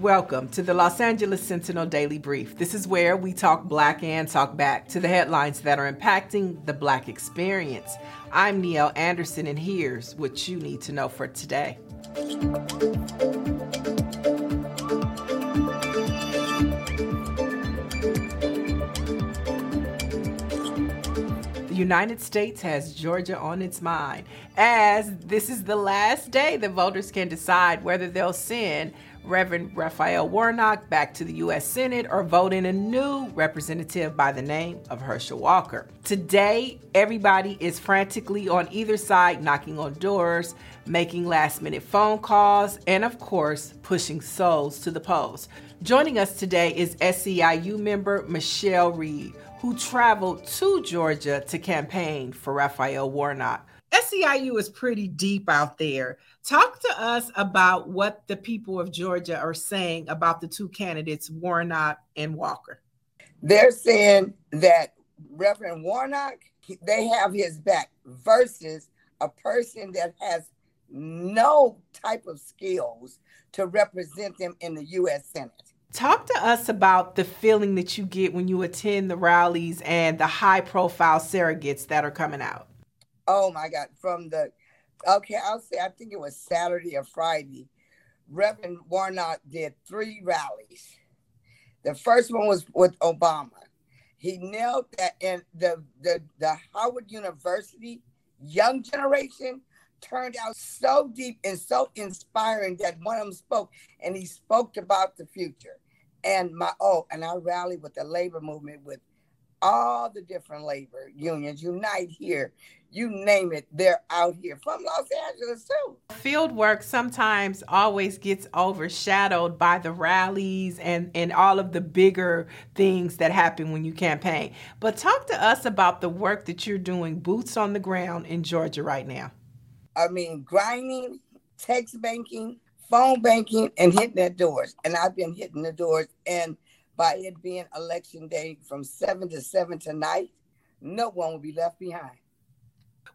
Welcome to the Los Angeles Sentinel Daily Brief. This is where we talk black and talk back to the headlines that are impacting the black experience. I'm Neil Anderson, and here's what you need to know for today. The United States has Georgia on its mind, as this is the last day that voters can decide whether they'll send Reverend Raphael Warnock back to the U.S. Senate or vote in a new representative by the name of Herschel Walker. Today, everybody is frantically on either side knocking on doors, making last minute phone calls, and of course, pushing souls to the polls. Joining us today is SEIU member Michelle Reed, who traveled to Georgia to campaign for Raphael Warnock. SEIU is pretty deep out there. Talk to us about what the people of Georgia are saying about the two candidates, Warnock and Walker. They're saying that Reverend Warnock, they have his back versus a person that has no type of skills to represent them in the U.S. Senate. Talk to us about the feeling that you get when you attend the rallies and the high profile surrogates that are coming out. Oh my God. From the, okay, I'll say, I think it was Saturday or Friday. Reverend Warnock did three rallies. The first one was with Obama. He knelt that, in the, the, the Howard University young generation turned out so deep and so inspiring that one of them spoke, and he spoke about the future. And my oh, and I rallied with the labor movement with all the different labor unions unite here you name it, they're out here from Los Angeles too. Field work sometimes always gets overshadowed by the rallies and, and all of the bigger things that happen when you campaign. But talk to us about the work that you're doing boots on the ground in Georgia right now. I mean, grinding, text banking, phone banking, and hitting at doors. And I've been hitting the doors. And by it being election day from 7 to 7 tonight, no one will be left behind.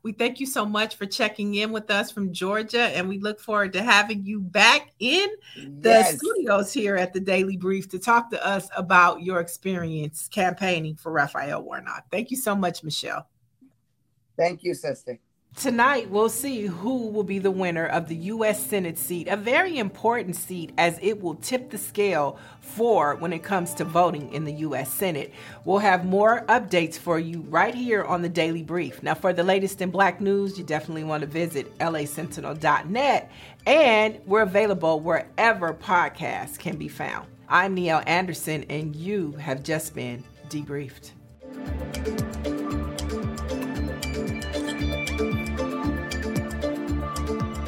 We thank you so much for checking in with us from Georgia, and we look forward to having you back in the yes. studios here at the Daily Brief to talk to us about your experience campaigning for Raphael Warnock. Thank you so much, Michelle. Thank you, sister. Tonight, we'll see who will be the winner of the U.S. Senate seat, a very important seat as it will tip the scale for when it comes to voting in the U.S. Senate. We'll have more updates for you right here on the Daily Brief. Now, for the latest in black news, you definitely want to visit lasentinel.net, and we're available wherever podcasts can be found. I'm Neil Anderson, and you have just been debriefed.